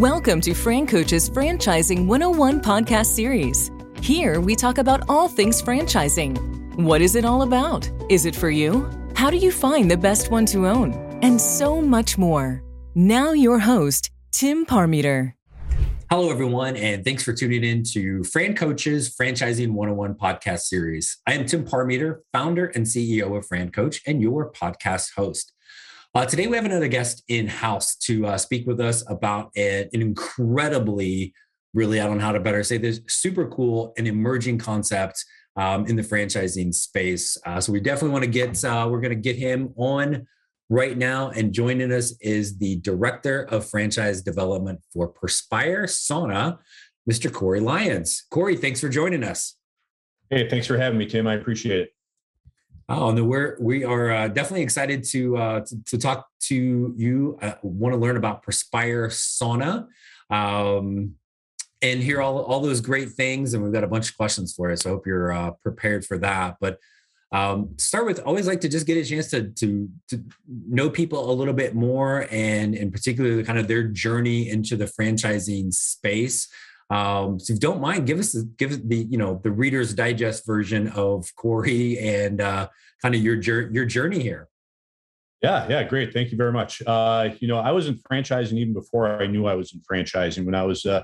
Welcome to Fran Coach's Franchising 101 podcast series. Here we talk about all things franchising. What is it all about? Is it for you? How do you find the best one to own? And so much more. Now, your host, Tim Parmeter. Hello, everyone, and thanks for tuning in to Fran Coach's Franchising 101 podcast series. I am Tim Parmeter, founder and CEO of Fran Coach, and your podcast host. Uh, today, we have another guest in house to uh, speak with us about an, incredibly, really, I don't know how to better say this, super cool and emerging concept um, in the franchising space. Uh, so we definitely want to get, uh, we're going to get him on right now. And joining us is the director of franchise development for Perspire Sauna, Mr. Corey Lyons. Corey, thanks for joining us. Hey, thanks for having me, Tim. I appreciate it. Oh, no, we're we are uh, definitely excited to, uh, to, to talk to you. Uh, Want to learn about Perspire Sauna, um, and hear all all those great things. And we've got a bunch of questions for you, so I hope you're uh, prepared for that. But um, start with always like to just get a chance to to to know people a little bit more, and in particular, the kind of their journey into the franchising space. Um, so if you don't mind, give us give the you know the Reader's Digest version of Corey and uh, kind of your your journey here. Yeah, yeah, great. Thank you very much. Uh, you know, I was in franchising even before I knew I was in franchising. When I was uh,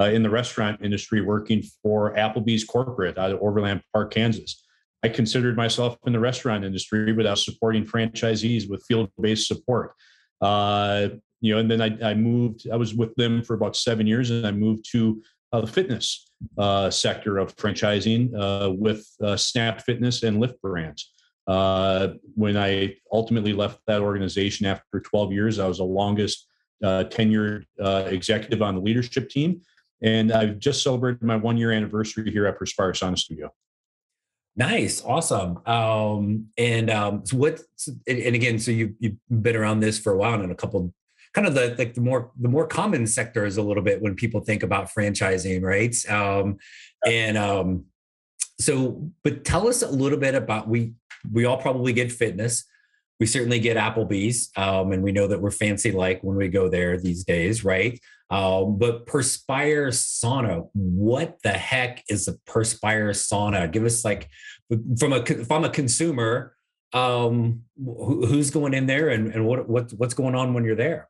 uh, in the restaurant industry, working for Applebee's corporate out of Overland Park, Kansas, I considered myself in the restaurant industry, was supporting franchisees with field-based support. Uh, you know, and then I, I, moved. I was with them for about seven years, and I moved to uh, the fitness uh, sector of franchising uh, with uh, Snap Fitness and Lift Brands. Uh, when I ultimately left that organization after 12 years, I was the longest uh, tenured executive on the leadership team, and I've just celebrated my one year anniversary here at Perspire Sauna Studio. Nice, awesome. Um, and um, so what? And again, so you you've been around this for a while, and a couple kind of the like the more the more common sector is a little bit when people think about franchising, right? Um, and um, so, but tell us a little bit about we we all probably get fitness. We certainly get Applebee's, um, and we know that we're fancy like when we go there these days, right? Um, but Perspire Sauna, what the heck is a Perspire Sauna? Give us like from a if I'm a consumer, um, who's going in there and, and what, what what's going on when you're there?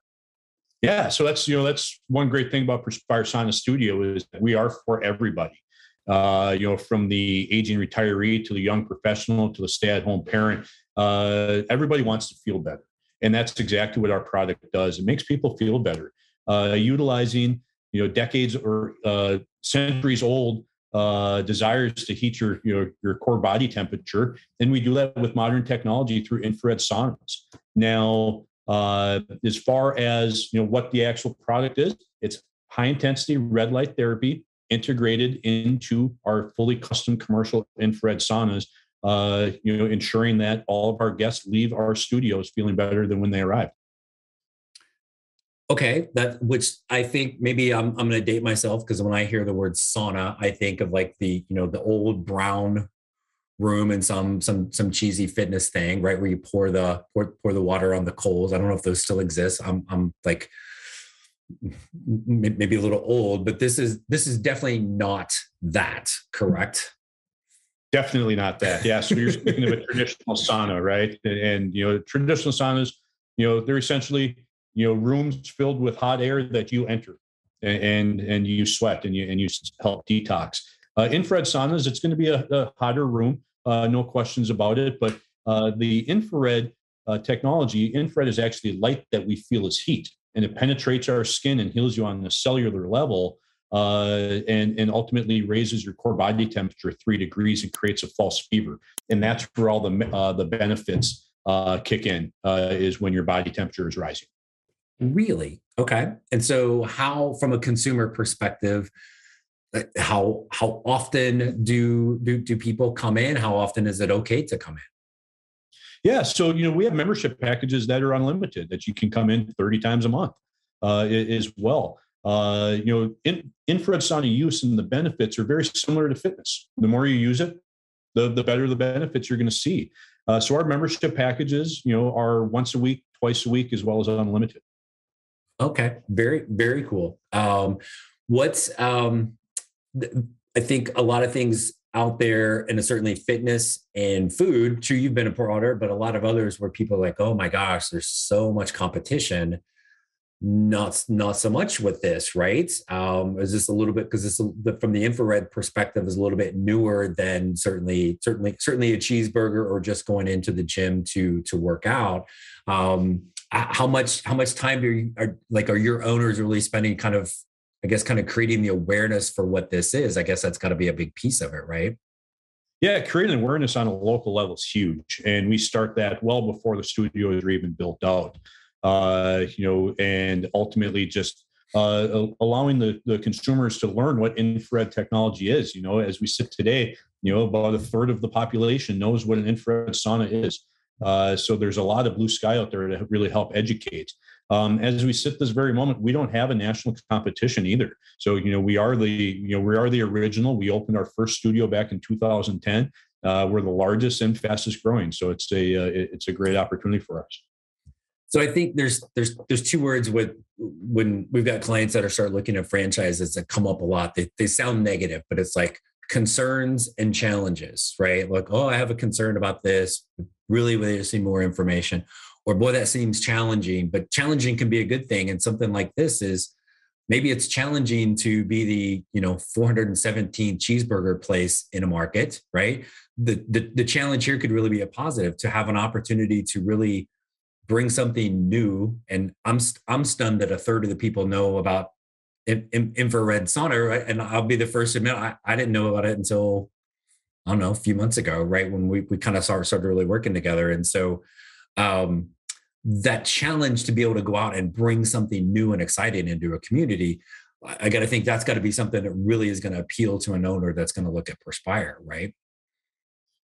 Yeah, so that's you know that's one great thing about Perspire Sauna Studio is we are for everybody. Uh, you know, from the aging retiree to the young professional to the stay-at-home parent, uh, everybody wants to feel better, and that's exactly what our product does. It makes people feel better, uh, utilizing you know decades or uh, centuries old uh, desires to heat your, your your core body temperature, and we do that with modern technology through infrared saunas. Now, uh, as far as you know, what the actual product is, it's high intensity red light therapy integrated into our fully custom commercial infrared saunas. Uh, you know, ensuring that all of our guests leave our studios feeling better than when they arrived. Okay, that which I think maybe I'm I'm going to date myself because when I hear the word sauna, I think of like the you know the old brown room and some some some cheesy fitness thing, right? Where you pour the pour, pour the water on the coals. I don't know if those still exist. I'm I'm like maybe a little old, but this is this is definitely not that, correct? Definitely not that. Yeah. So you're speaking of a traditional sauna, right? And, and you know, traditional saunas, you know, they're essentially you know rooms filled with hot air that you enter and and, and you sweat and you and you help detox uh, infrared saunas, it's going to be a, a hotter room, uh, no questions about it. But uh, the infrared uh, technology, infrared is actually light that we feel as heat, and it penetrates our skin and heals you on the cellular level, uh, and and ultimately raises your core body temperature three degrees and creates a false fever. And that's where all the uh, the benefits kick in is when your body temperature is rising. Really? Okay. And so, how, from a consumer perspective, how how often do do do people come in? How often is it okay to come in? Yeah, so you know we have membership packages that are unlimited that you can come in 30 times a month uh, as well. Uh, you know, in, infrared sauna use and the benefits are very similar to fitness. The more you use it, the the better the benefits you're going to see. Uh, so our membership packages, you know, are once a week, twice a week, as well as unlimited. Okay, very very cool. Um, what's um, I think a lot of things out there, and certainly fitness and food. True, you've been a promoter, but a lot of others where people are like, oh my gosh, there's so much competition. Not not so much with this, right? Um, is this a little bit because this from the infrared perspective is a little bit newer than certainly certainly certainly a cheeseburger or just going into the gym to to work out. Um, how much how much time do you are like are your owners really spending kind of I guess kind of creating the awareness for what this is. I guess that's got to be a big piece of it, right? Yeah, creating awareness on a local level is huge, and we start that well before the studios are even built out. Uh, you know, and ultimately just uh, allowing the, the consumers to learn what infrared technology is. You know, as we sit today, you know, about a third of the population knows what an infrared sauna is. Uh, so there's a lot of blue sky out there to really help educate. Um, as we sit this very moment, we don't have a national competition either. So you know we are the you know we are the original. We opened our first studio back in 2010. Uh, we're the largest and fastest growing. So it's a uh, it's a great opportunity for us. So I think there's there's there's two words with when we've got clients that are start looking at franchises that come up a lot. They they sound negative, but it's like concerns and challenges, right? Like, oh, I have a concern about this. Really, we need to see more information or boy, that seems challenging, but challenging can be a good thing. And something like this is maybe it's challenging to be the, you know, 417 cheeseburger place in a market, right? The, the, the challenge here could really be a positive to have an opportunity to really bring something new. And I'm, I'm stunned that a third of the people know about infrared sauna, right? and I'll be the first to admit I, I didn't know about it until I don't know a few months ago, right when we we kind of started started really working together. And so, um, that challenge to be able to go out and bring something new and exciting into a community i got to think that's got to be something that really is going to appeal to an owner that's going to look at perspire right?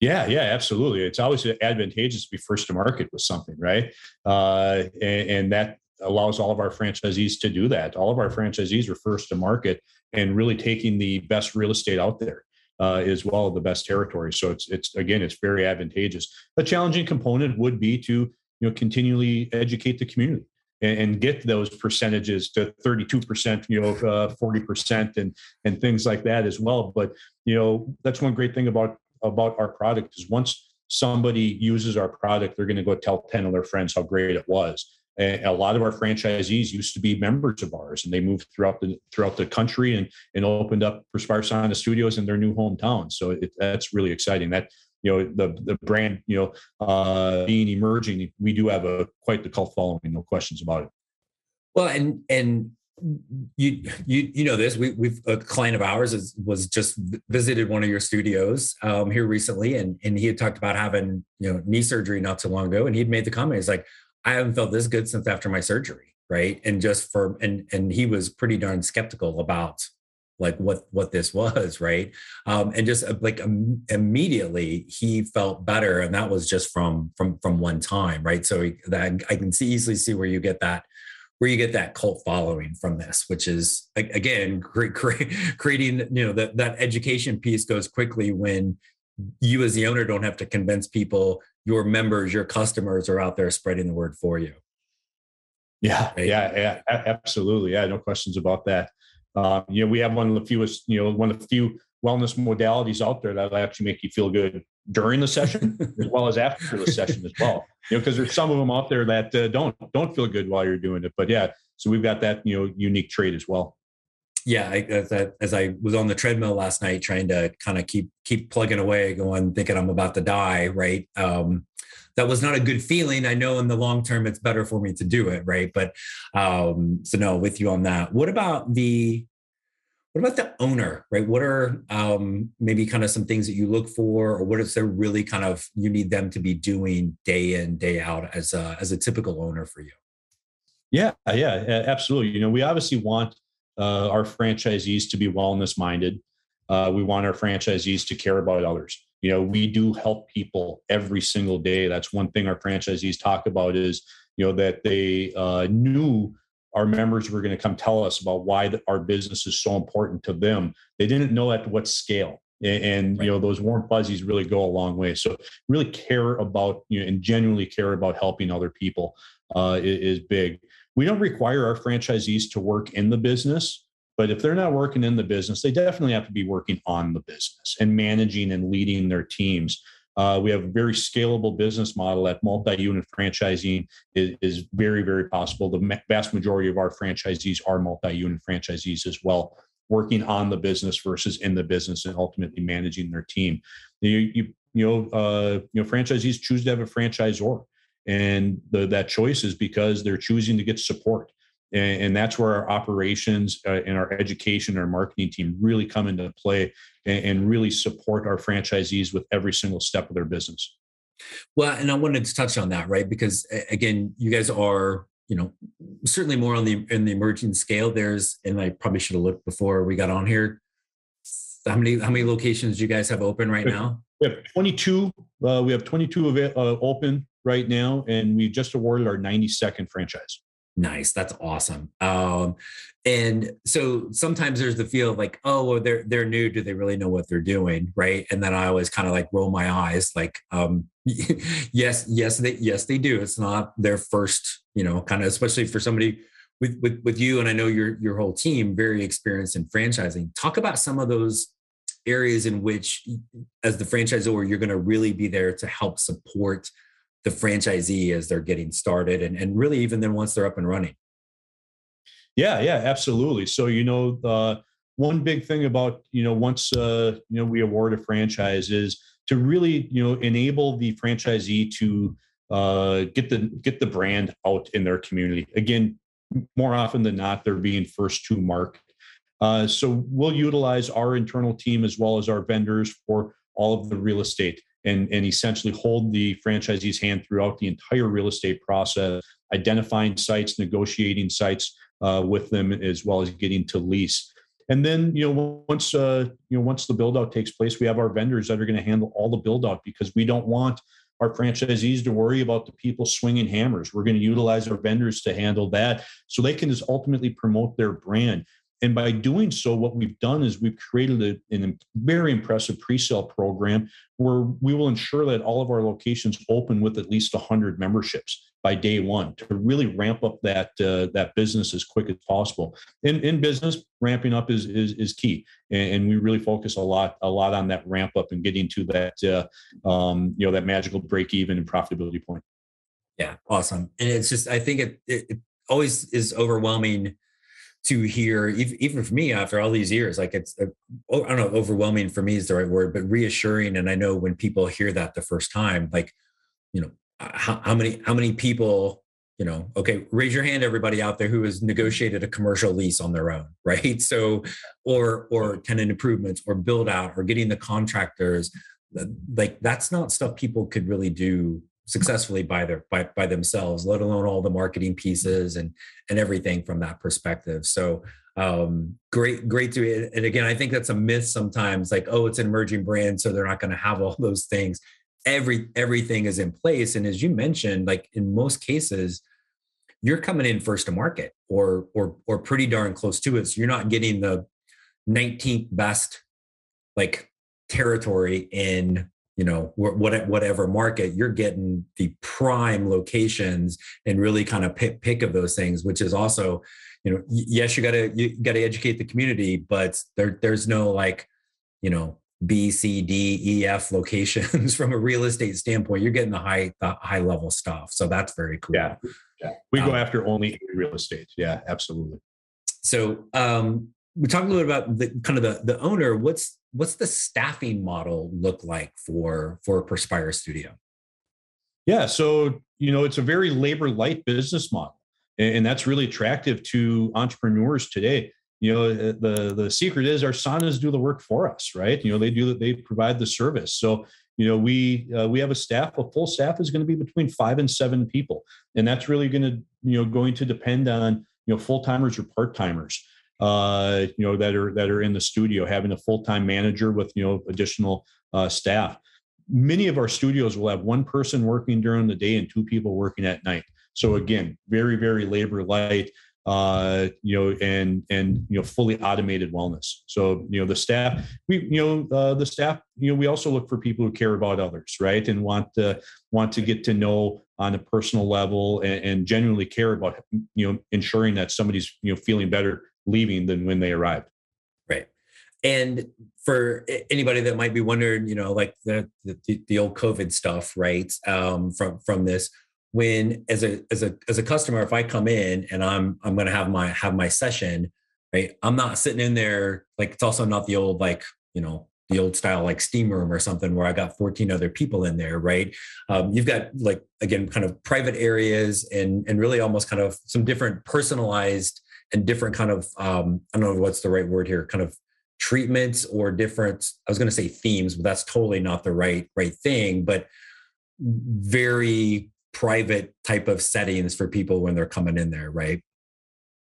Yeah yeah absolutely. It's always advantageous to be first to market with something right? Uh, and, and that allows all of our franchisees to do that. All of our franchisees are first to market and really taking the best real estate out there uh, as well the best territory. So it's it's again it's very advantageous. A challenging component would be to you know continually educate the community and, and get those percentages to 32% you know uh, 40% and and things like that as well. But you know that's one great thing about about our product is once somebody uses our product they're going to go tell 10 of their friends how great it was a lot of our franchisees used to be members of ours and they moved throughout the throughout the country and and opened up Perspire Sauna studios in their new hometown. So it, that's really exciting. That you know the the brand you know uh, being emerging we do have a quite the cult following no questions about it. Well and and you you you know this we we've a client of ours is, was just visited one of your studios um, here recently and and he had talked about having you know knee surgery not so long ago and he'd made the comment. He's like i haven't felt this good since after my surgery right? And just for and and he was pretty darn skeptical about like what what this was right? Um, and just uh, like um, immediately he felt better and that was just from from from one time right? So that i can see easily see where you get that where you get that cult following from this which is again creating you know that that education piece goes quickly when you as the owner don't have to convince people your members your customers are out there spreading the word for you yeah right? yeah yeah absolutely yeah no questions about that um, you know, we have one of the fewest, you know, one of the few wellness modalities out there that actually make you feel good during the session as well as after the session as well. You know, because there's some of them out there that uh, don't don't feel good while you're doing it. But yeah, so we've got that you know unique trait as well. Yeah, I, as, I, as I was on the treadmill last night, trying to kind of keep keep plugging away, going thinking I'm about to die. Right. Um, that was not a good feeling. I know in the long term it's better for me to do it, right? But um, so no, with you on that. What about the what about the owner, right? What are um, maybe kind of some things that you look for, or what is there really kind of you need them to be doing day in day out as a as a typical owner for you? Yeah, yeah, absolutely. You know, we obviously want uh, our franchisees to be wellness minded. Uh, we want our franchisees to care about others. You know we do help people every single day. That's one thing our franchisees talk about is you know that they uh, knew our members were going to come tell us about why the, our business is so important to them. They didn't know at what scale and, and right. you know those warm fuzzies really go a long way. So really care about you know and genuinely care about helping other people uh, is, is big we don't require our franchisees to work in the business but if they're not working in the business they definitely have to be working on the business and managing and leading their teams uh, we have a very scalable business model that multi-unit franchising is, is, very, very possible. The vast majority of our franchisees are multi-unit franchisees as well, working on the business versus in the business and ultimately managing their team. You, you, you know, uh, you know, franchisees choose to have a franchisor, and the, that choice is because they're choosing to get support. And, and that's where our operations uh, and our education, our marketing team really come into play and, and really support our franchisees with every single step of their business. Well, and I wanted to touch on that, right? Because again, you guys are, you know, certainly more on the in the emerging scale. There's, and I probably should have looked before we got on here. How many how many locations do you guys have open right now? We have 22. Uh, we have 22 of it, uh, open right now, and we just awarded our 92nd franchise. Nice. That's awesome. Um, and so sometimes there's the feel of like, oh, well, they're they're new. Do they really know what they're doing? Right. And then I always kind of like roll my eyes, like, um, yes, yes, they yes, they do. It's not their first, you know, kind of especially for somebody with with with you and I know your your whole team very experienced in franchising. Talk about some of those areas in which as the franchisor, you're going to really be there to help support the franchisee as they're getting started and, and really even then once they're up and running. Yeah yeah absolutely. So you know the one big thing about you know once uh, you know we award a franchise is to really you know enable the franchisee to uh, get the get the brand out in their community. Again more often than not they're being first to market. Uh, so we'll utilize our internal team as well as our vendors for all of the real estate and, and essentially hold the franchisee's hand throughout the entire real estate process, identifying sites, negotiating sites uh, with them, as well as getting to lease. And then, you know, once uh, you know once the build out takes place, we have our vendors that are going to handle all the build out because we don't want our franchisees to worry about the people swinging hammers. We're going to utilize our vendors to handle that so they can just ultimately promote their brand. And by doing so, what we've done is we've created a, very impressive pre-sale program where we will ensure that all of our locations open with at least 100 memberships by day one to really ramp up that uh, that business as quick as possible. In in business, ramping up is is, is key, and, and, we really focus a lot a lot on that ramp up and getting to that uh, um, you know that magical break even and profitability point. Yeah, awesome. And it's just I think it, it, it always is overwhelming to hear even for me after all these years like it's uh, i don't know overwhelming for me is the right word but reassuring and i know when people hear that the first time like you know how, how many how many people you know okay raise your hand everybody out there who has negotiated a commercial lease on their own right? So or or tenant improvements or build out or getting the contractors like that's not stuff people could really do successfully by their by, by themselves let alone all the marketing pieces and and everything from that perspective. So um great great to and again i think that's a myth sometimes like oh it's an emerging brand so they're not going to have all those things. Every everything is in place and as you mentioned like in most cases you're coming in first to market or or or pretty darn close to it. So you're not getting the 19th best like territory in you know whatever market you're getting the prime locations and really kind of pick, pick of those things which is also you know yes you got to you got to educate the community but there there's no like you know b c d e f locations from a real estate standpoint. You're getting the high the high level stuff so that's very cool. Yeah, yeah. we um, go after only real estate. Yeah absolutely. So um we talked a little bit about the kind of the the owner. What's what's the staffing model look like for for perspire studio? Yeah so you know it's a very labor light business model and that's really attractive to entrepreneurs today. You know uh, the the secret is our saunas do the work for us right? You know they do that they provide the service. So you know we uh, we have a staff a full staff is going to be between five and seven people. And that's really going to you know going to depend on you know full timers or part timers uh, you know that are that are in the studio, having a full time manager with you know additional uh, staff. Many of our studios will have one person working during the day and two people working at night. So again, very very labor light. uh, you know, and and you know, fully automated wellness. So you know, the staff, we you know, uh, the staff, you know, we also look for people who care about others, right, and want to want to get to know on a personal level and, and genuinely care about you know ensuring that somebody's you know feeling better leaving than when they arrived. Right. And for anybody that might be wondering, you know, like the the, the old COVID stuff, right? Um, from from this, when as a as a as a customer if i come in and i'm i'm going to have my have my session right i'm not sitting in there like it's also not the old like you know the old style like steam room or something where i got 14 other people in there right um, you've got like again kind of private areas and and really almost kind of some different personalized and different kind of um, i don't know what's the right word here kind of treatments or different i was going to say themes but that's totally not the right right thing but very private type of settings for people when they're coming in there, right?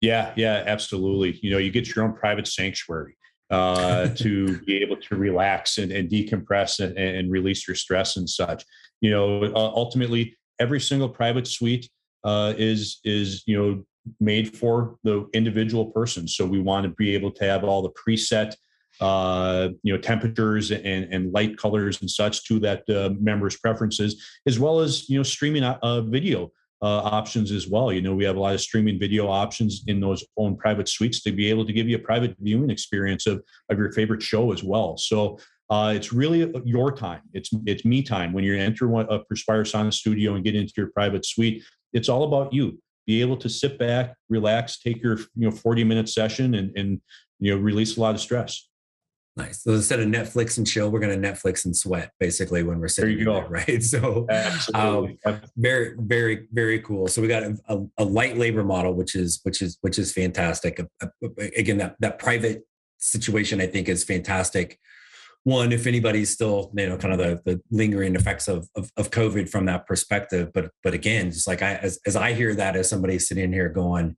Yeah, yeah, absolutely. You know, you get your own private sanctuary uh, to be able to relax and, and decompress and, and, release your stress and such. You know, uh, ultimately, every single private suite uh, is is you know made for the individual person. So we want to be able to have all the preset uh, you know temperatures and, and light colors and such to that uh, member's preferences, as well as you know streaming uh, video uh, options as well. You know we have a lot of streaming video options in those own private suites to be able to give you a private viewing experience of of your favorite show as well. So. Uh, it's really your time. It's it's me time. When you enter one, a Perspire Sauna studio and get into your private suite, it's all about you. Be able to sit back, relax, take your you know 40 minute session, and and you know release a lot of stress. Nice. So instead of Netflix and chill, we're going to Netflix and sweat basically when we're sitting there, there right? So um, very, very, very cool. So we got a, a, light labor model, which is which is which is fantastic. Again, that that private situation I think is fantastic. One, if anybody's still, you know, kind of the, the lingering effects of, of, of COVID from that perspective, but but again, just like I as, as I hear that as somebody sitting here going,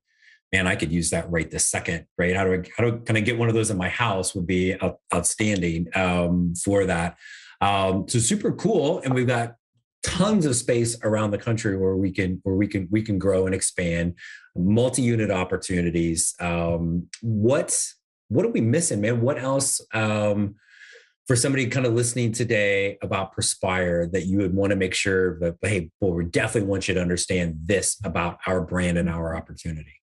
man, I could use that right this second, right? How do I, how do, can I get one of those in my house would be out, outstanding um, for that. Um, so super cool. And we've got tons of space around the country where we can, where we can, we can grow and expand multi-unit opportunities. Um, what, what are we missing, man? What else, um, for somebody kind of listening today about Perspire that you would want to make sure that, hey, well, we definitely want you to understand this about our brand and our opportunity?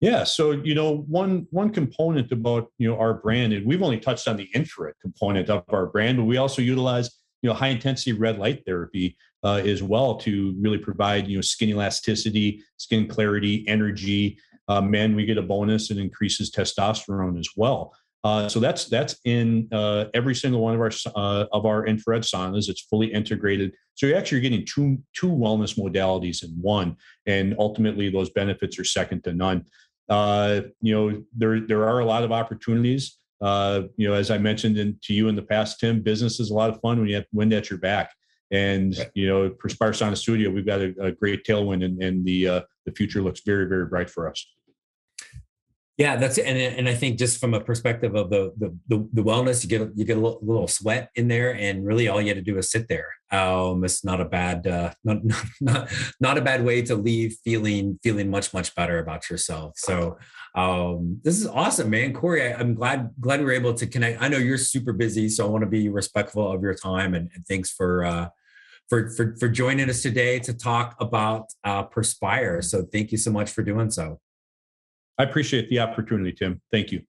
Yeah, so you know one one component about you know our brand, and we've only touched on the infrared component of our brand, but we also utilize you know high intensity red light therapy uh, as well to really provide you know skin elasticity, skin clarity, energy. Uh, men, we get a bonus and increases testosterone as well. Uh, so that's that's in uh, every single one of our uh, of our infrared saunas. It's fully integrated. So you're actually getting two two wellness modalities in one, and ultimately those benefits are second to none uh, you know, there there are a lot of opportunities. Uh, you know, as I mentioned in, to you in the past, Tim, business is a lot of fun when you have wind at your back. And you know, for Perspire Sauna Studio, we've got a, a great tailwind, and, and the uh, the future looks very very bright for us. Yeah, that's and and I think just from a perspective of the the the, the wellness, you get you get a little, little, sweat in there, and really all you had to do is sit there. Um, it's not a bad uh, not, not not a bad way to leave feeling feeling much much better about yourself. So um, this is awesome, man, Corey. I, am glad glad we were able to connect. I know you're super busy, so I want to be respectful of your time, and, and thanks for. Uh, for, for, for joining us today to talk about uh, Perspire. So thank you so much for doing so. I appreciate the opportunity, Tim. Thank you.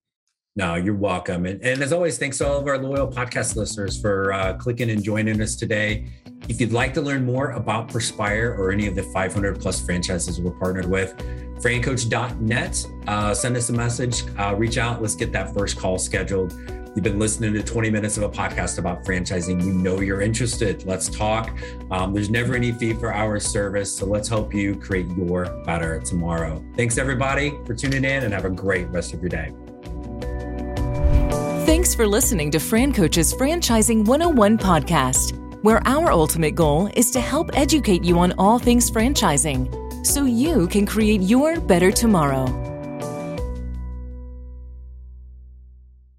No, you're welcome. And, and as always, thanks to all of our loyal podcast listeners for uh, clicking and joining us today. If you'd like to learn more about Perspire or any of the 500 plus franchises we're partnered with, francoach.net, uh, send us a message, uh, reach out, let's get that first call scheduled. You've been listening to 20 minutes of a podcast about franchising. You know you're interested. Let's talk. Um, there's never any fee for our service. So let's help you create your better tomorrow. Thanks, everybody, for tuning in and have a great rest of your day. Thanks for listening to Fran Coach's Franchising 101 podcast, where our ultimate goal is to help educate you on all things franchising so you can create your better tomorrow.